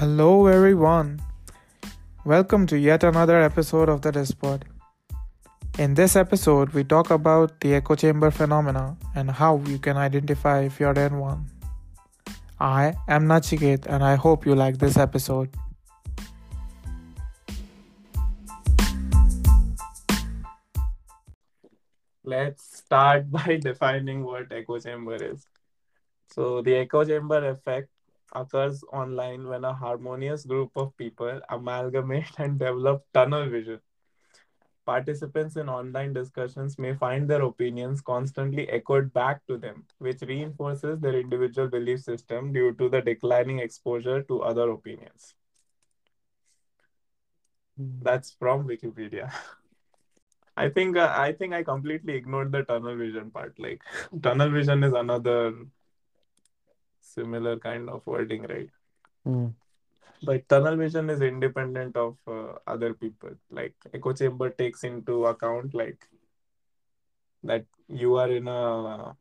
Hello, everyone. Welcome to yet another episode of the Dispod. In this episode, we talk about the echo chamber phenomena and how you can identify if you're in one. I am Nachiket and I hope you like this episode. Let's start by defining what echo chamber is. So, the echo chamber effect occurs online when a harmonious group of people amalgamate and develop tunnel vision. Participants in online discussions may find their opinions constantly echoed back to them, which reinforces their individual belief system due to the declining exposure to other opinions. That's from Wikipedia. I think uh, I think I completely ignored the tunnel vision part. Like tunnel vision is another similar kind of wording, right? Mm. But tunnel vision is independent of uh, other people. Like echo chamber takes into account like that you are in a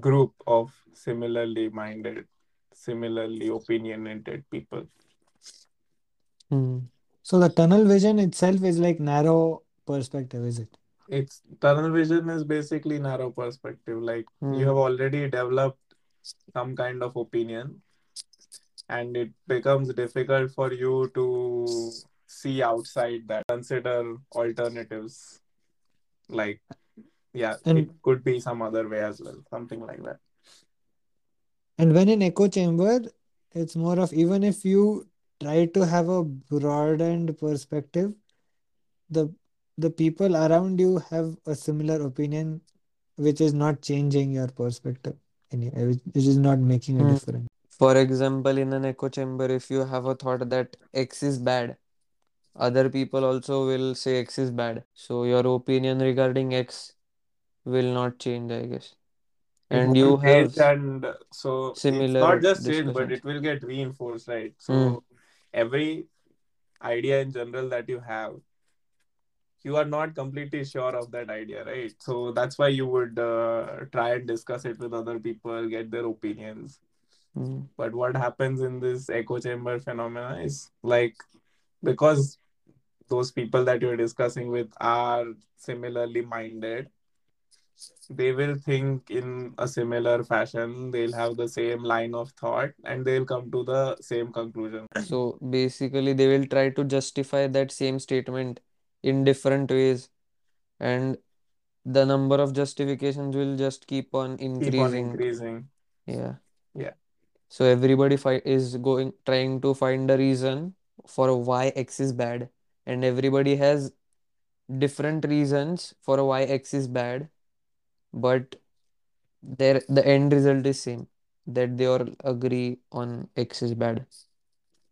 group of similarly minded, similarly opinionated people. Mm. So the tunnel vision itself is like narrow perspective, is it? It's tunnel vision is basically narrow perspective. Like you Mm. have already developed some kind of opinion and it becomes difficult for you to see outside that. Consider alternatives like yeah it could be some other way as well something like that. And when in echo chamber, it's more of even if you try to have a broadened perspective, the the people around you have a similar opinion, which is not changing your perspective, any which which is not making a Hmm. difference. For example, in an echo chamber, if you have a thought that X is bad, other people also will say X is bad. So your opinion regarding X will not change, I guess. And you won't have and so it's not just change but it will get reinforced right so Hmm. every idea in general that you have you are not completely sure of that idea right? So that's why you would uh, try and discuss it with other people get their opinions. Hmm. but what happens in this echo chamber phenomena is like because those people that you're discussing with are similarly minded they will think in a similar fashion. They'll have the same line of thought and they'll come to the same conclusion. So basically, they will try to justify that same statement in different ways, and the number of justifications will just keep on increasing. keep on increasing. Yeah. yeah So everybody fi is going trying to find a reason for why X is bad, and everybody has different reasons for why X is bad, but there the end result is same that they all agree on X is bad.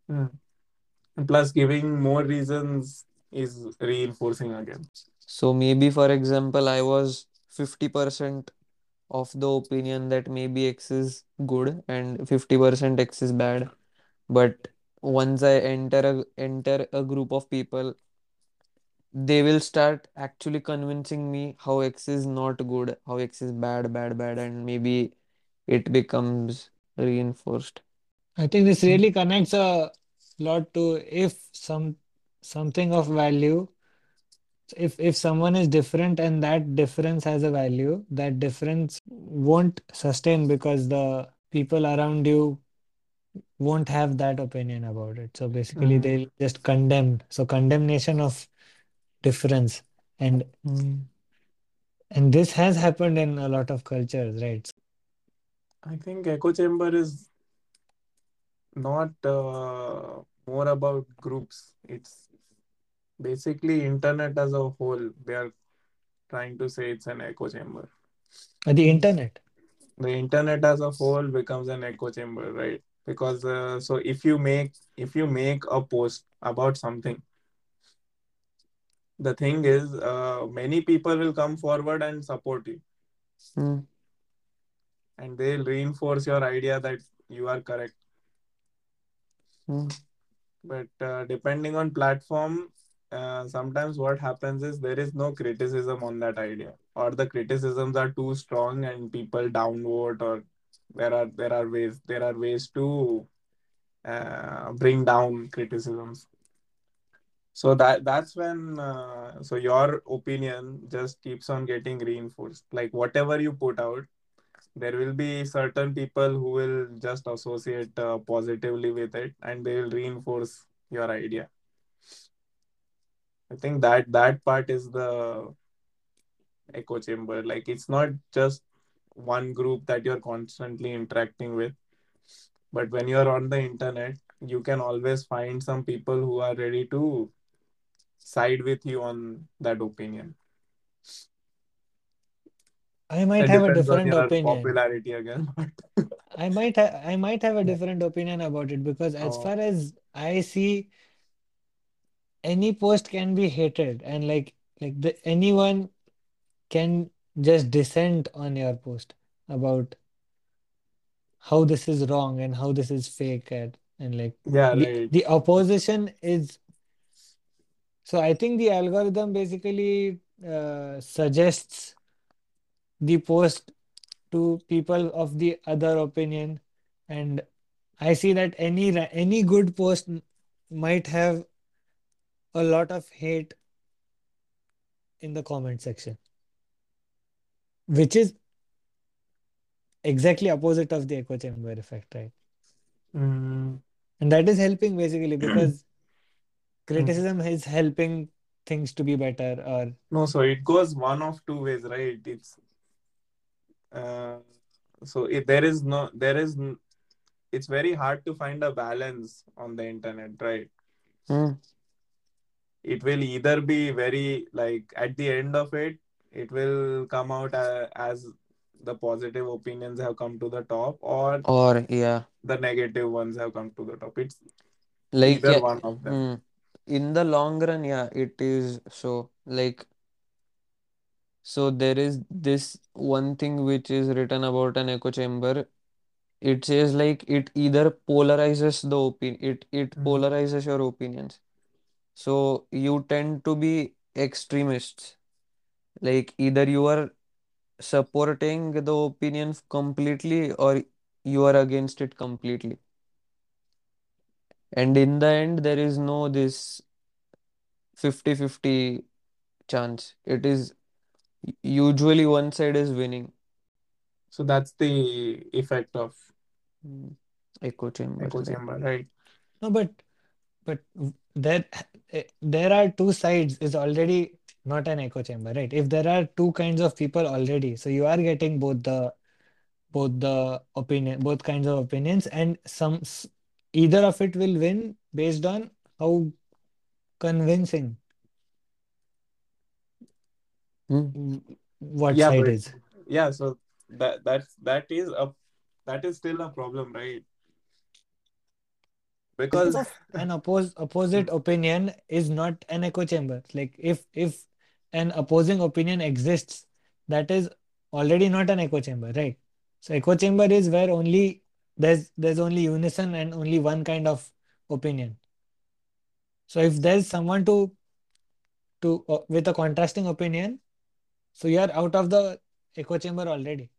Hmm. plus giving more reasons is reinforcing again So maybe for example, I was 50% of the opinion that maybe X is good and 50% X is bad. But once I enter a enter a group of people they will start actually convincing me how X is not good, how X is bad, bad, bad, and maybe it becomes reinforced. I think this really connects a lot to if some something of value, if if someone is different and that difference has a value, that difference won't sustain because the people around you won't have that opinion about it. So basically, Hmm. they'll just condemn. So condemnation of difference, and Mm. and this has happened in a lot of cultures, right? i think echo chamber is not uh, more about groups it's basically internet as a whole they are trying to say it's an echo chamber The internet. the internet as a whole becomes an echo chamber right because uh, so if you make if you make a post about something the thing is uh, many people will come forward and support you Mm. and they'll reinforce your idea that you are correct Mm. but uh, depending on platform uh, sometimes what happens is there is no criticism on that idea or the criticisms are too strong and people downvote or there are there are ways there are ways to uh, bring down criticisms. So that that's when uh, so your opinion just keeps on getting reinforced. Like whatever you put out, there will be certain people who will just associate uh, positively with it, and they will reinforce your idea. I think that that part is the echo chamber. Like it's not just one group that you're constantly interacting with, but when you're on the internet, you can always find some people who are ready to side with you on that opinion. I might It have a different opinion. popularity again. I might ha I might have a different opinion about it because as oh, far as I see, any post can be hated and like like the anyone can just dissent on your post about how this is wrong and how this is fake and, and like yeah, the right. the opposition is so I think the algorithm basically uh, suggests the post to people of the other opinion and I see that any any good post might have a lot of hate in the comment section, which is exactly opposite of the echo chamber effect, right? Mm. And that is helping basically because Mm. criticism is helping things to be better or No, so it goes one of two ways, right? It's uh, so it, there is no there is it's very hard to find a balance on the internet, right? Hmm. It will either be very like at the end of it, it will come out uh, as the positive opinions have come to the top, or Or yeah, the negative ones have come to the top. It's like either yeah, one of them. hmm. In the long run, yeah, it is so. Like so, there is this one thing which is written about an echo chamber. It says like it either polarizes the opinion, it it Mm. polarizes your opinions. So you tend to be extremists. Like either you are supporting the opinion completely or you are against it completely. And in the end, there is no this fifty-fifty chance. It is usually one side is winning. So that's the effect of Mm. Echo chambers, echo right? chamber, right? no, but but w- there there are two sides is already not an echo chamber, right? If there are two kinds of people already, so you are getting both the both the opinion, both kinds of opinions, and some either of it will win based on how convincing Mm. w- what Yeah, side is. yeah, so that that's that is a that is still a problem, right? Because an oppose opposite opinion is not an echo chamber. Like if if an opposing opinion exists, that is already not an echo chamber, right? So echo chamber is where only there's there's only unison and only one kind of opinion. So if there's someone to to uh, with a contrasting opinion, so you're out of the echo chamber already.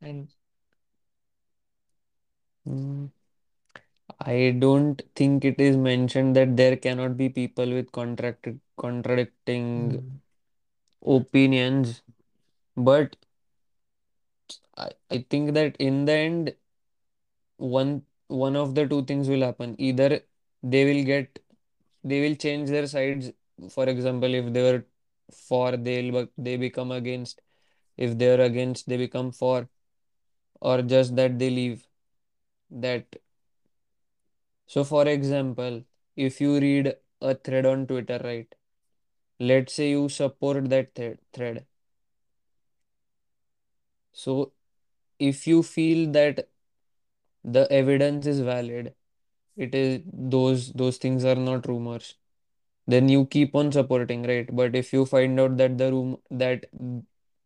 And Mm. I don't think it is mentioned that there cannot be people with contracted contradicting Mm. opinions, but I, I think that in the end, one one of the two things will happen. Either they will get they will change their sides. For example, if they were for, they'll bec- they become against. If they're against, they become for, or just that they leave. That so, for example, if you read a thread on Twitter, right? Let's say you support that thread thread. So, if you feel that the evidence is valid, it is those those things are not rumors then you keep on supporting, right? But if you find out that the room that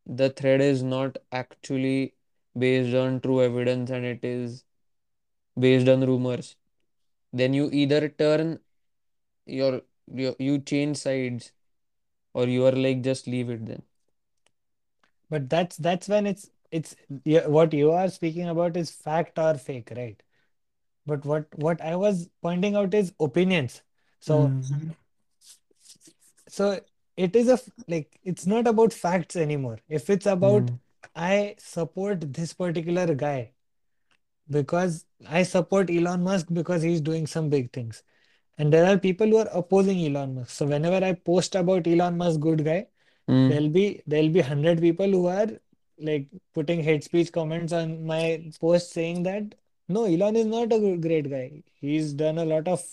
the thread is not actually based on true evidence and it is based on rumors, then you either turn your, your you change sides or you are like just leave it then. but that's that's when it's it's yeah, what you are speaking about is fact or fake, right? but what what I was pointing out is opinions. So Mm. so it is a like it's not about facts anymore. If it's about Mm. I support this particular guy because I support Elon Musk because he's doing some big things. And there are people who are opposing Elon Musk. So whenever I post about Elon Musk, good guy, Mm. there'll be there'll be hundred people who are like putting hate speech comments on my post saying that no, Elon is not a good- great guy. He's done a lot of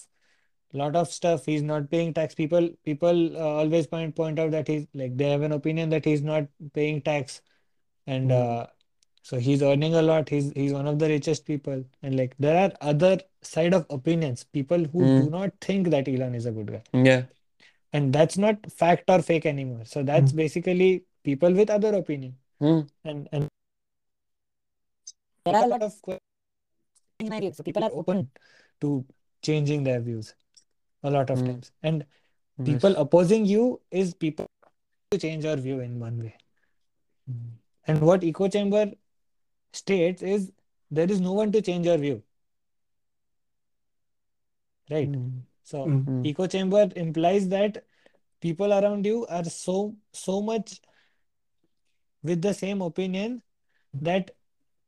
lot of stuff. He's not paying tax. People people uh, always point point out that he's like they have an opinion that he's not paying tax and Mm. uh, so he's earning a lot. He's he's one of the richest people. And like there are other side of opinions, people who do Mm. not think that Elon is a good guy. Yeah. And that's not fact or fake anymore. So that's Mm. basically people with other opinion. Mm. And and there are a lot of questions in my view. So people are open to changing their views a lot of Mm. times. And people Yes. opposing you is people to change your view in one way. Mm. And what echo chamber states is there is no one to change your view, right? Mm. So Mm. Mm. echo chamber implies that people around you are so so much with the same opinion that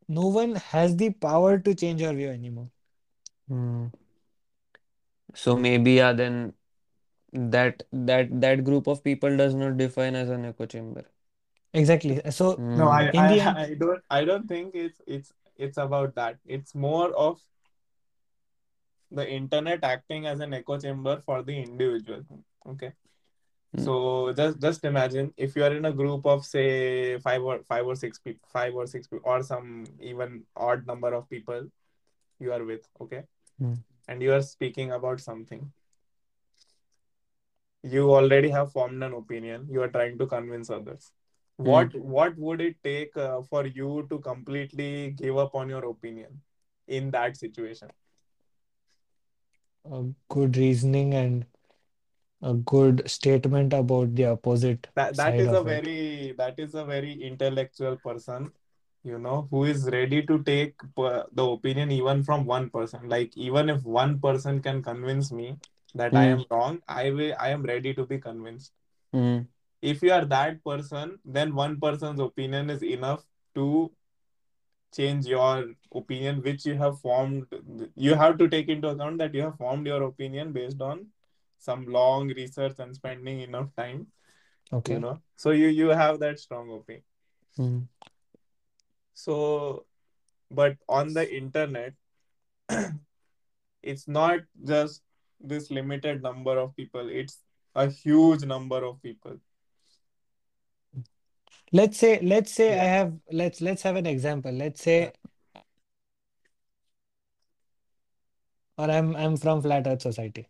no one has the power to change your view anymore. Mm. So maybe yeah, then that that that group of people does not define as an echo chamber. Exactly. So No, Mm. I, I, end, I don't, I don't think it's, it's, it's about that. It's more of the internet acting as an echo chamber for the individual. Okay. Mm. So just, just imagine if you are in a group of say five or five or six people, five or six people, or some even odd number of people you are with. Okay. Mm. And you are speaking about something. You already have formed an opinion. You are trying to convince others. What what would it take uh, for you to completely give up on your opinion in that situation a good reasoning and a good statement about the opposite that that is a it. very that is a very intellectual person you know who is ready to take the opinion even from one person like even if one person can convince me that i Mm. am wrong i will i am ready to be convinced Mm. If you are that person then one person's opinion is enough to change your opinion which you have formed. You have to take into account that you have formed your opinion based on some long research and spending enough time Okay. you know. So you you have that strong opinion. Mm. so but on the internet it's not just this limited number of people. It's a huge number of people Let's say let's say I have let's let's have an example. Let's say or I'm I'm from Flat Earth Society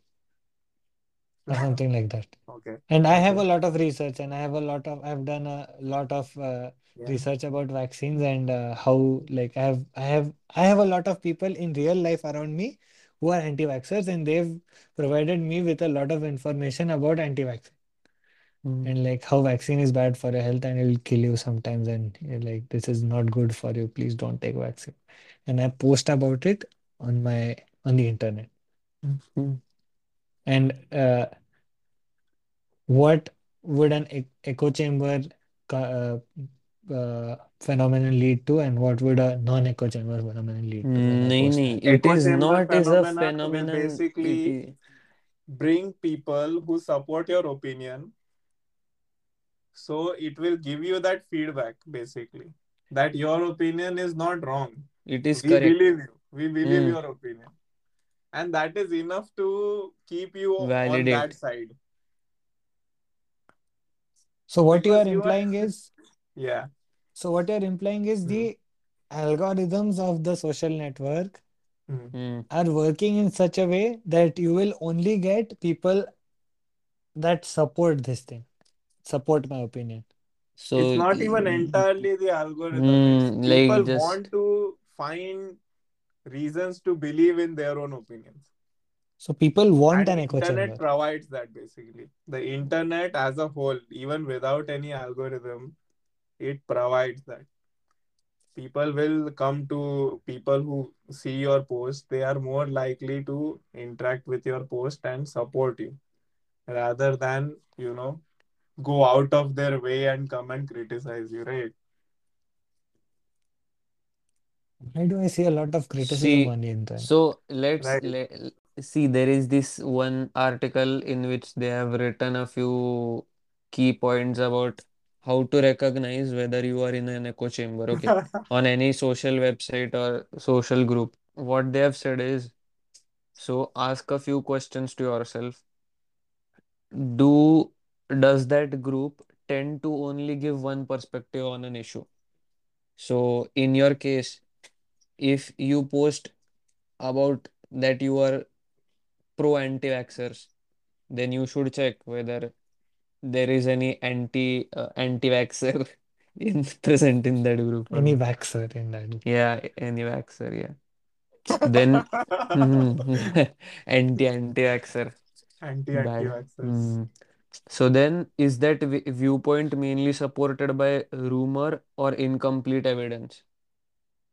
or something like that. okay. And I have a lot of research and I have a lot of I've done a lot of uh, yeah. research about vaccines and uh, how like I have I have I have a lot of people in real life around me who are anti-vaxxers and they've provided me with a lot of information about anti-vax Mm. and like how vaccine is bad for your health and it'll kill you sometimes and you're like this is not good for you. Please don't take vaccine. And I post about it on my on the internet. Mm. And uh, what would an e- echo chamber uh, uh, phenomenon lead to, and what would a non-echo chamber phenomenon lead to when I Nahi, post nahi. that? It echo is chamber not is a phenomenon will phenomenon. It basically bring people who support your opinion so it will give you that feedback basically that your opinion is not wrong It is correct. we correct. believe you we believe Mm. your opinion and that is enough to keep you on that side So what you are because you are implying is, yeah so what you're implying is Mm. the algorithms of the social network. Mm. are working in such a way that you will only get people that support this thing, support my opinion. So it's not even entirely the algorithm mm, people like just want to find reasons to believe in their own opinions So people want and an echo internet chamber. provides that basically the internet as a whole even without any algorithm it provides that people will come to people who see your post. They are more likely to interact with your post and support you rather than, you know, go out of their way and come and criticize you, right? Why do I see a lot of criticism See, on the internet? so let's Right. let, see. There is this one article in which they have written a few key points about how to recognize whether you are in an echo chamber. Okay, on any social website or social group, what they have said is so ask a few questions to yourself. Do does that group tend to only give one perspective on an issue? So in your case, if you post about that you are pro anti-vaxxers, then you should check whether there is any anti uh, anti-vaxxer in present in that group Any not. vaxxer in that. Yeah, any vaxxer, yeah. Then anti anti-vaxxer, Anti anti bad. vaxxers. Mhm. So then, is that vi- viewpoint mainly supported by rumor or incomplete evidence?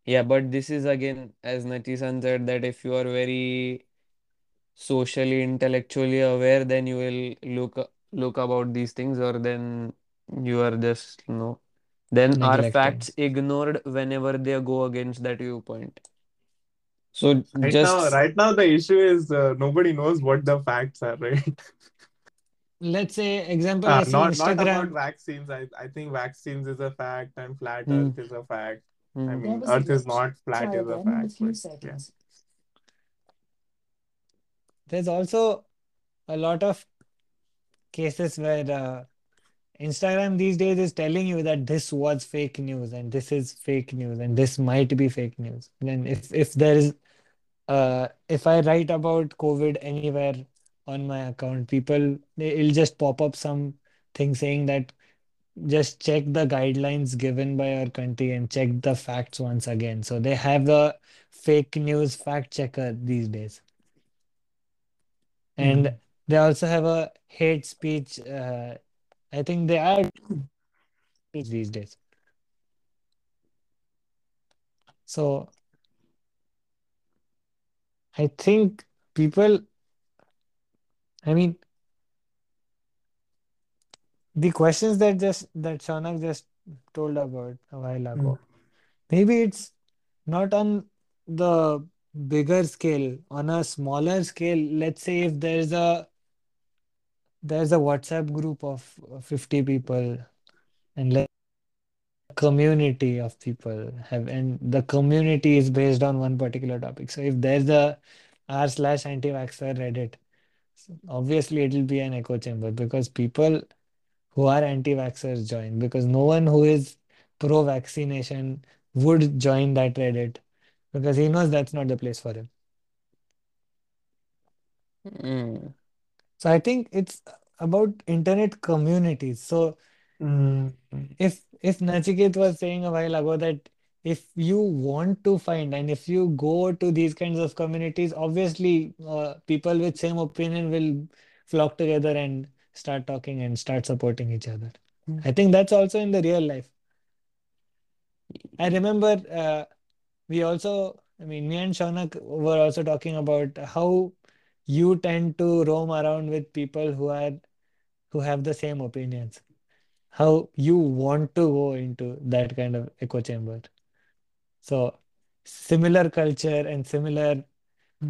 Yeah, but this is again, as Nachi-san said, that if you are very socially, intellectually aware, then you will look look about these things, or then you are just, you know, then are Neglecting. facts ignored whenever they go against that viewpoint? So Right now, just right now the issue is uh, nobody knows what the facts are, right? Let's say, example, Uh, I see not not about vaccines. I, I think vaccines is a fact and flat hmm, Earth is a fact. I hmm, mean, Earth is not flat is a fact, but yeah. There's also a lot of cases where uh, Instagram these days is telling you that this was fake news and this is fake news and this might be fake news. Then if if there is uh if I write about COVID anywhere on my account, people it'll just pop up some thing saying that just check the guidelines given by our country and check the facts once again. So they have the fake news fact checker these days. And Mhm. they also have a hate speech. Uh, I think they are these days. So I think people, I mean, the questions that just that Shaunak just told about a while ago, maybe it's not on the bigger scale, on a smaller scale. Let's say if there's a there's a WhatsApp group of uh, 50 people and let community of people have and the community is based on one particular topic. So if there's a r slash anti-vaxxer Reddit, obviously it will be an echo chamber because people who are anti-vaxxers join because no one who is pro-vaccination would join that Reddit because he knows that's not the place for him. hmm. So I think it's about internet communities. So Mm. if if Nachiket was saying a while ago that if you want to find and if you go to these kinds of communities, obviously uh, people with same opinion will flock together and start talking and start supporting each other. I think that's also in the real life. I remember uh, we also, I mean, me and Shaunak were also talking about how you tend to roam around with people who are who have the same opinions. How you want to go into that kind of echo chamber. So similar culture and similar,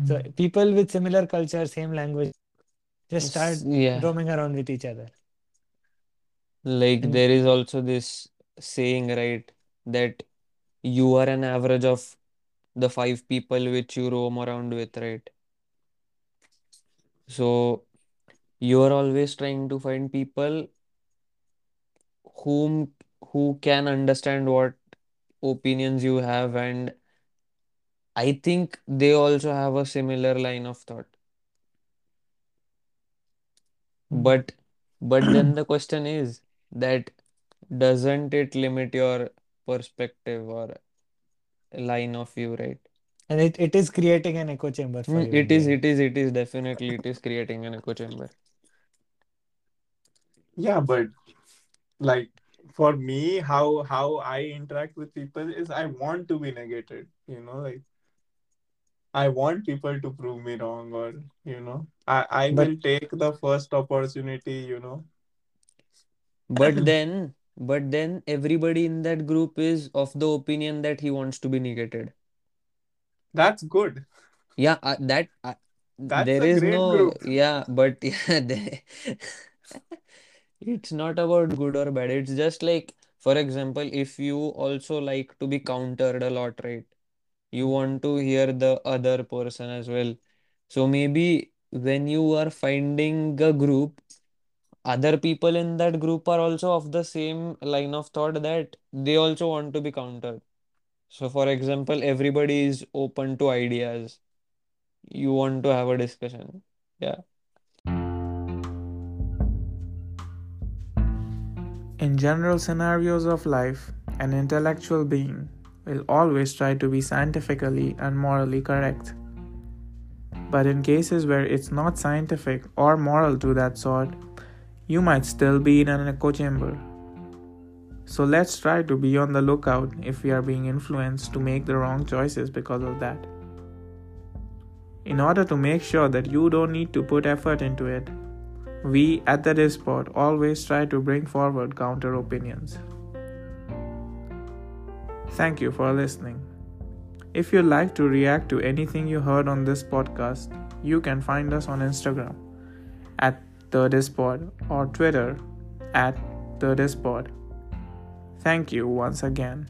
so Mm. people with similar culture, same language, just start Yeah, roaming around with each other. like And there is also this saying, right, that you are an average of the five people which you roam around with, right? So you are always trying to find people whom who can understand what opinions you have, and I think they also have a similar line of thought. But but then the question is that doesn't it limit your perspective or line of view, right? and it, it is creating an echo chamber for Mm, you it in the is, end. it is, it is definitely it is creating an echo chamber. Yeah, but like for me how how i interact with people is i want to be negated you know like i want people to prove me wrong or you know i i But will take the first opportunity you know. But then, but then everybody in that group is of the opinion that he wants to be negated. that's good. Yeah, uh, that uh, there is no group. yeah, but yeah, they, it's not about good or bad. It's just like, for example, if you also like to be countered a lot, right? You want to hear the other person as well. So maybe when you are finding a group, other people in that group are also of the same line of thought that they also want to be countered. So, for example, everybody is open to ideas. You want to have a discussion. Yeah. In general scenarios of life, an intellectual being will always try to be scientifically and morally correct. But in cases where it's not scientific or moral to that sort, you might still be in an echo chamber. So let's try to be on the lookout if we are being influenced to make the wrong choices because of that. In order to make sure that you don't need to put effort into it, we at the Dispod always try to bring forward counter opinions. Thank you for listening. If you'd like to react to anything you heard on this podcast, you can find us on Instagram at the Dispod or Twitter at the Dispod. Thank you once again.